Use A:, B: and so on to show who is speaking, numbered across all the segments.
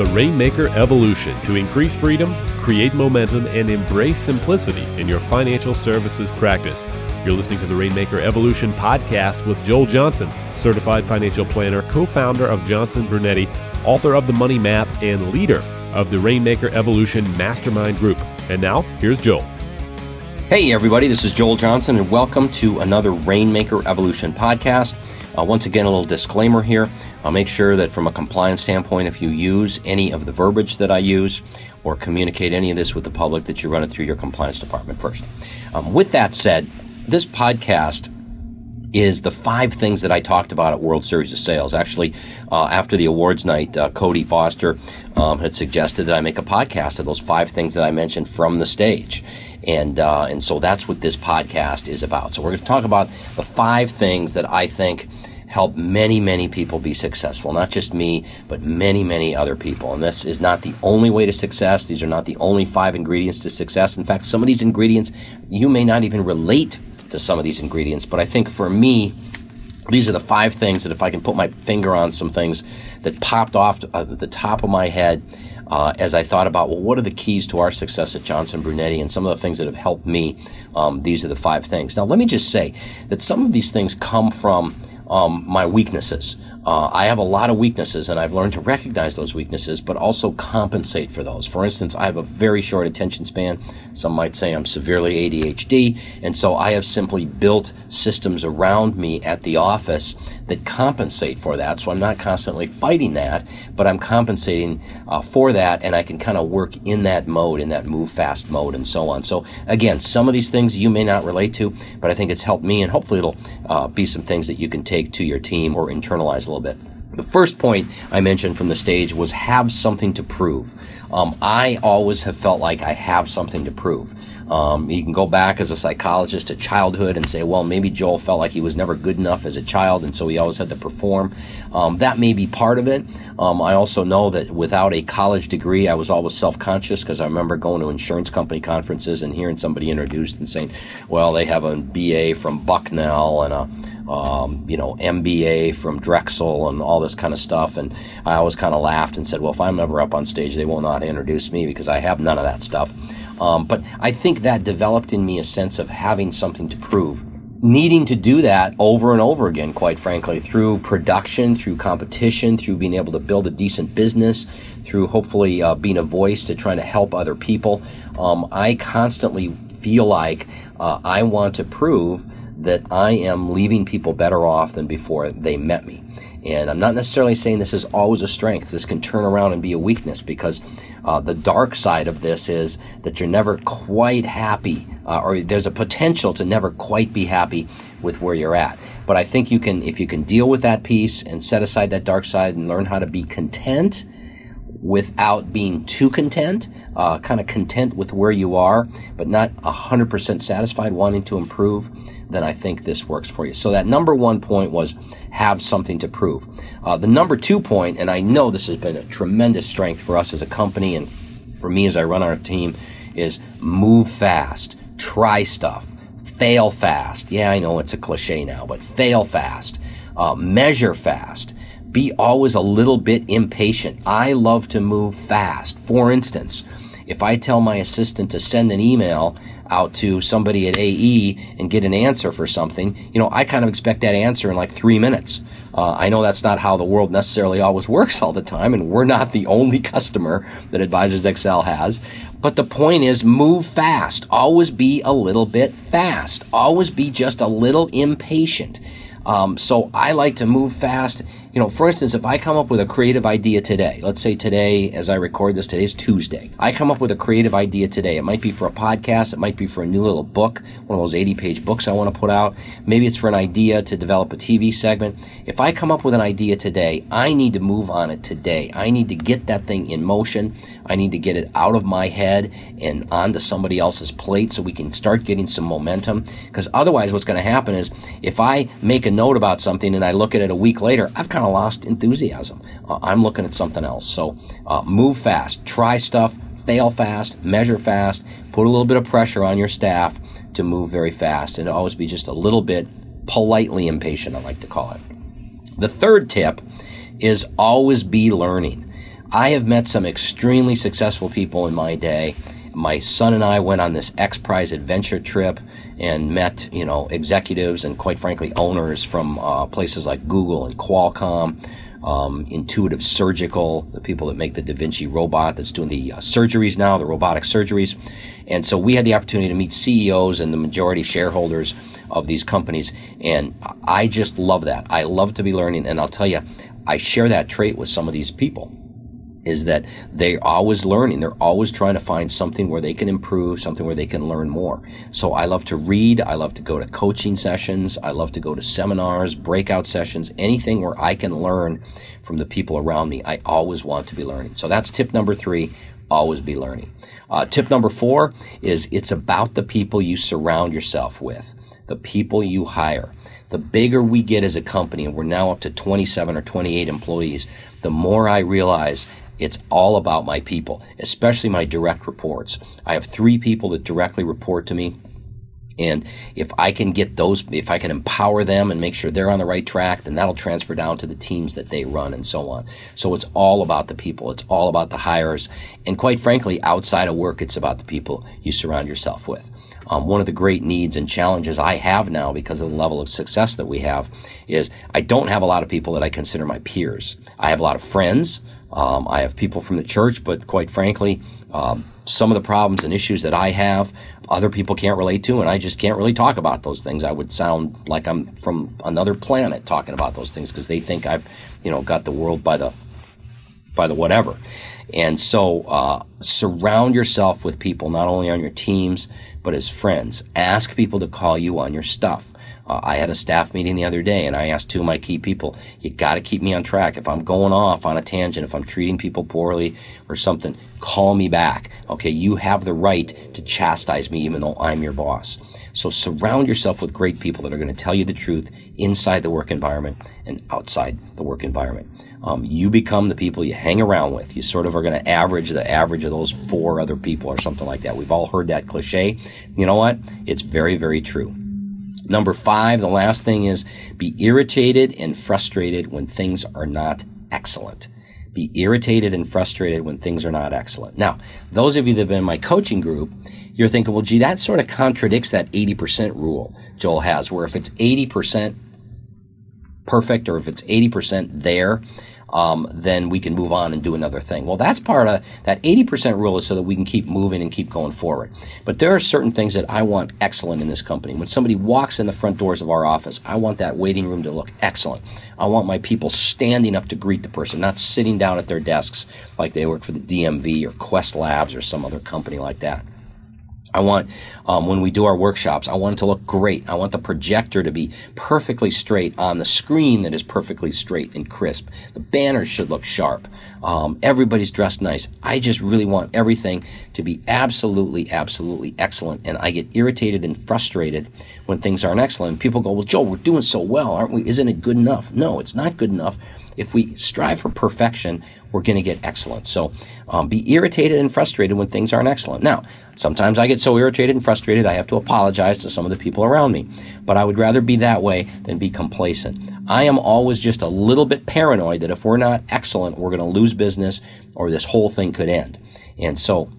A: the Rainmaker Evolution to increase freedom, create momentum, and embrace simplicity in your financial services practice. You're listening to the Rainmaker Evolution podcast with Joel Johnson, certified financial planner, co founder of Johnson Brunetti, author of The Money Map, and leader of the Rainmaker Evolution Mastermind Group. And now, here's Joel.
B: Hey, everybody, this is Joel Johnson, and welcome to another Rainmaker Evolution podcast. Uh, once again, a little disclaimer here. I'll make sure that from a compliance standpoint, if you use any of the verbiage that I use or communicate any of this with the public, that you run it through your compliance department first. Um, with that said, this podcast is the five things that I talked about at World Series of Sales. Actually, uh, after the awards night, uh, Cody Foster um, had suggested that I make a podcast of those five things that I mentioned from the stage. And, uh, and so that's what this podcast is about. So we're going to talk about the five things that I think help many, many people be successful. Not just me, but many, many other people. And this is not the only way to success. These are not the only five ingredients to success. In fact, some of these ingredients, you may not even relate to some of these ingredients. But I think for me, these are the five things that if I can put my finger on some things that popped off uh, the top of my head uh, as I thought about, well, what are the keys to our success at Johnson Brunetti and some of the things that have helped me? Um, these are the five things. Now, let me just say that some of these things come from um, my weaknesses. Uh, I have a lot of weaknesses, and I've learned to recognize those weaknesses, but also compensate for those. For instance, I have a very short attention span. Some might say I'm severely ADHD, and so I have simply built systems around me at the office that compensate for that. So I'm not constantly fighting that, but I'm compensating uh, for that, and I can kind of work in that mode, in that move fast mode, and so on. So again, some of these things you may not relate to, but I think it's helped me, and hopefully it'll uh, be some things that you can take to your team or internalize a little bit. The first point I mentioned from the stage was have something to prove. Um, I always have felt like I have something to prove. Um, you can go back as a psychologist to childhood and say, well, maybe Joel felt like he was never good enough as a child, and so he always had to perform. Um, that may be part of it. Um, I also know that without a college degree, I was always self conscious because I remember going to insurance company conferences and hearing somebody introduced and saying, well, they have a BA from Bucknell and a um, you know, MBA from Drexel and all this kind of stuff. And I always kind of laughed and said, well, if I'm ever up on stage, they will not introduce me because I have none of that stuff. Um, but I think that developed in me a sense of having something to prove. Needing to do that over and over again, quite frankly, through production, through competition, through being able to build a decent business, through hopefully uh, being a voice to trying to help other people. Um, I constantly feel like uh, I want to prove that I am leaving people better off than before they met me. And I'm not necessarily saying this is always a strength. This can turn around and be a weakness because uh, the dark side of this is that you're never quite happy, uh, or there's a potential to never quite be happy with where you're at. But I think you can, if you can deal with that piece and set aside that dark side and learn how to be content without being too content, uh, kind of content with where you are, but not 100% satisfied, wanting to improve, then I think this works for you. So that number one point was have something to prove. Uh, the number two point, and I know this has been a tremendous strength for us as a company and for me as I run our team, is move fast, try stuff, fail fast. Yeah, I know it's a cliche now, but fail fast, uh, measure fast be always a little bit impatient. I love to move fast. For instance, if I tell my assistant to send an email out to somebody at AE and get an answer for something, you know, I kind of expect that answer in like three minutes. Uh, I know that's not how the world necessarily always works all the time, and we're not the only customer that Advisors Excel has. But the point is, move fast. Always be a little bit fast. Always be just a little impatient. Um, so I like to move fast. You know, for instance, if I come up with a creative idea today, let's say today, as I record this, today is Tuesday. I come up with a creative idea today. It might be for a podcast. It might be for a new little book, one of those 80 page books I want to put out. Maybe it's for an idea to develop a TV segment. If I come up with an idea today, I need to move on it today. I need to get that thing in motion. I need to get it out of my head and onto somebody else's plate so we can start getting some momentum. Because otherwise, what's going to happen is if I make a note about something and I look at it a week later, I've kind of lost enthusiasm. Uh, I'm looking at something else. So uh, move fast, try stuff, fail fast, measure fast, put a little bit of pressure on your staff to move very fast, and always be just a little bit politely impatient, I like to call it. The third tip is always be learning. I have met some extremely successful people in my day. My son and I went on this X Prize adventure trip and met, you know, executives and quite frankly owners from uh, places like Google and Qualcomm, um, Intuitive Surgical, the people that make the Da Vinci robot that's doing the uh, surgeries now, the robotic surgeries. And so we had the opportunity to meet CEOs and the majority shareholders of these companies. And I just love that. I love to be learning. And I'll tell you, I share that trait with some of these people is that they're always learning. They're always trying to find something where they can improve, something where they can learn more. So I love to read. I love to go to coaching sessions. I love to go to seminars, breakout sessions, anything where I can learn from the people around me. I always want to be learning. So that's tip number three. Always be learning. Uh, tip number four is it's about the people you surround yourself with, the people you hire the bigger we get as a company, and we're now up to 27 or 28 employees, the more I realize it's all about my people, especially my direct reports. I have three people that directly report to me. And if I can get those, if I can empower them and make sure they're on the right track, then that'll transfer down to the teams that they run and so on. So it's all about the people. It's all about the hires. And quite frankly, outside of work, it's about the people you surround yourself with. Um, one of the great needs and challenges I have now because of the level of success that we have is I don't have a lot of people that I consider my peers. I have a lot of friends. Um, I have people from the church, but quite frankly, um, some of the problems and issues that I have, other people can't relate to, and I just can't really talk about those things. I would sound like I'm from another planet talking about those things because they think I've, you know, got the world by the by the whatever. And so, uh, surround yourself with people not only on your teams but as friends. Ask people to call you on your stuff. Uh, I had a staff meeting the other day and I asked two of my key people, you got to keep me on track. If I'm going off on a tangent, if I'm treating people poorly or something, call me back. Okay. You have the right to chastise me even though I'm your boss. So surround yourself with great people that are going to tell you the truth inside the work environment and outside the work environment. Um, you become the people you hang around with. You sort of are going to average the average of those four other people or something like that. We've all heard that cliche. You know what? It's very, very true. Number five, the last thing is be irritated and frustrated when things are not excellent. Be irritated and frustrated when things are not excellent. Now, those of you that have been in my coaching group, you're thinking, well, gee, that sort of contradicts that 80% rule Joel has, where if it's 80% perfect or if it's 80% there, um, then we can move on and do another thing. Well, that's part of that 80% rule is so that we can keep moving and keep going forward. But there are certain things that I want excellent in this company. When somebody walks in the front doors of our office, I want that waiting room to look excellent. I want my people standing up to greet the person, not sitting down at their desks like they work for the DMV or Quest Labs or some other company like that. I want, um, when we do our workshops, I want it to look great. I want the projector to be perfectly straight on the screen that is perfectly straight and crisp. The banners should look sharp. Um, everybody's dressed nice. I just really want everything to be absolutely, absolutely excellent. And I get irritated and frustrated when things aren't excellent. People go, well, Joel, we're doing so well, aren't we? Isn't it good enough? No, it's not good enough if we strive for perfection, we're going to get excellent. So um, be irritated and frustrated when things aren't excellent. Now, sometimes I get so irritated and frustrated, I have to apologize to some of the people around me. But I would rather be that way than be complacent. I am always just a little bit paranoid that if we're not excellent, we're going to lose business or this whole thing could end. And so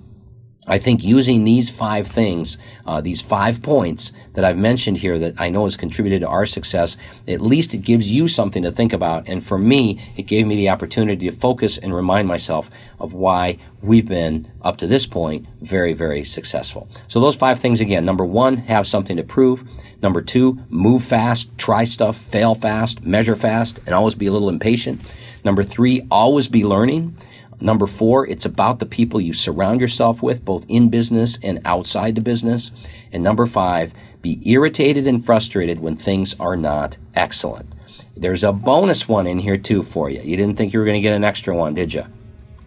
B: I think using these five things, uh, these five points that I've mentioned here that I know has contributed to our success, at least it gives you something to think about. And for me, it gave me the opportunity to focus and remind myself of why we've been up to this point very, very successful. So those five things again. Number one, have something to prove. Number two, move fast, try stuff, fail fast, measure fast, and always be a little impatient. Number three, always be learning. Number four, it's about the people you surround yourself with, both in business and outside the business. And number five, be irritated and frustrated when things are not excellent. There's a bonus one in here too for you. You didn't think you were going to get an extra one, did you?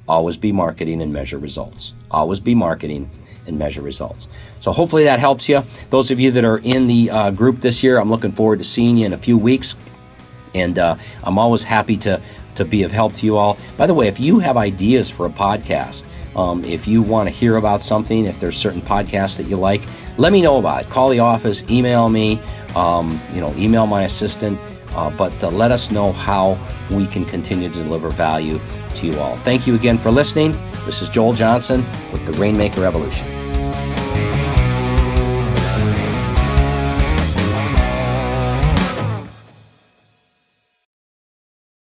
B: Always be marketing and measure results. Always be marketing and measure results. So hopefully that helps you. Those of you that are in the uh, group this year, I'm looking forward to seeing you in a few weeks. And uh, I'm always happy to to be of help to you all. By the way, if you have ideas for a podcast, um, if you want to hear about something, if there's certain podcasts that you like, let me know about it. Call the office, email me, um, you know, email my assistant. uh, but uh, let us know how we can continue to deliver value to you all. Thank you again for listening. This is Joel Johnson with the Rainmaker Evolution.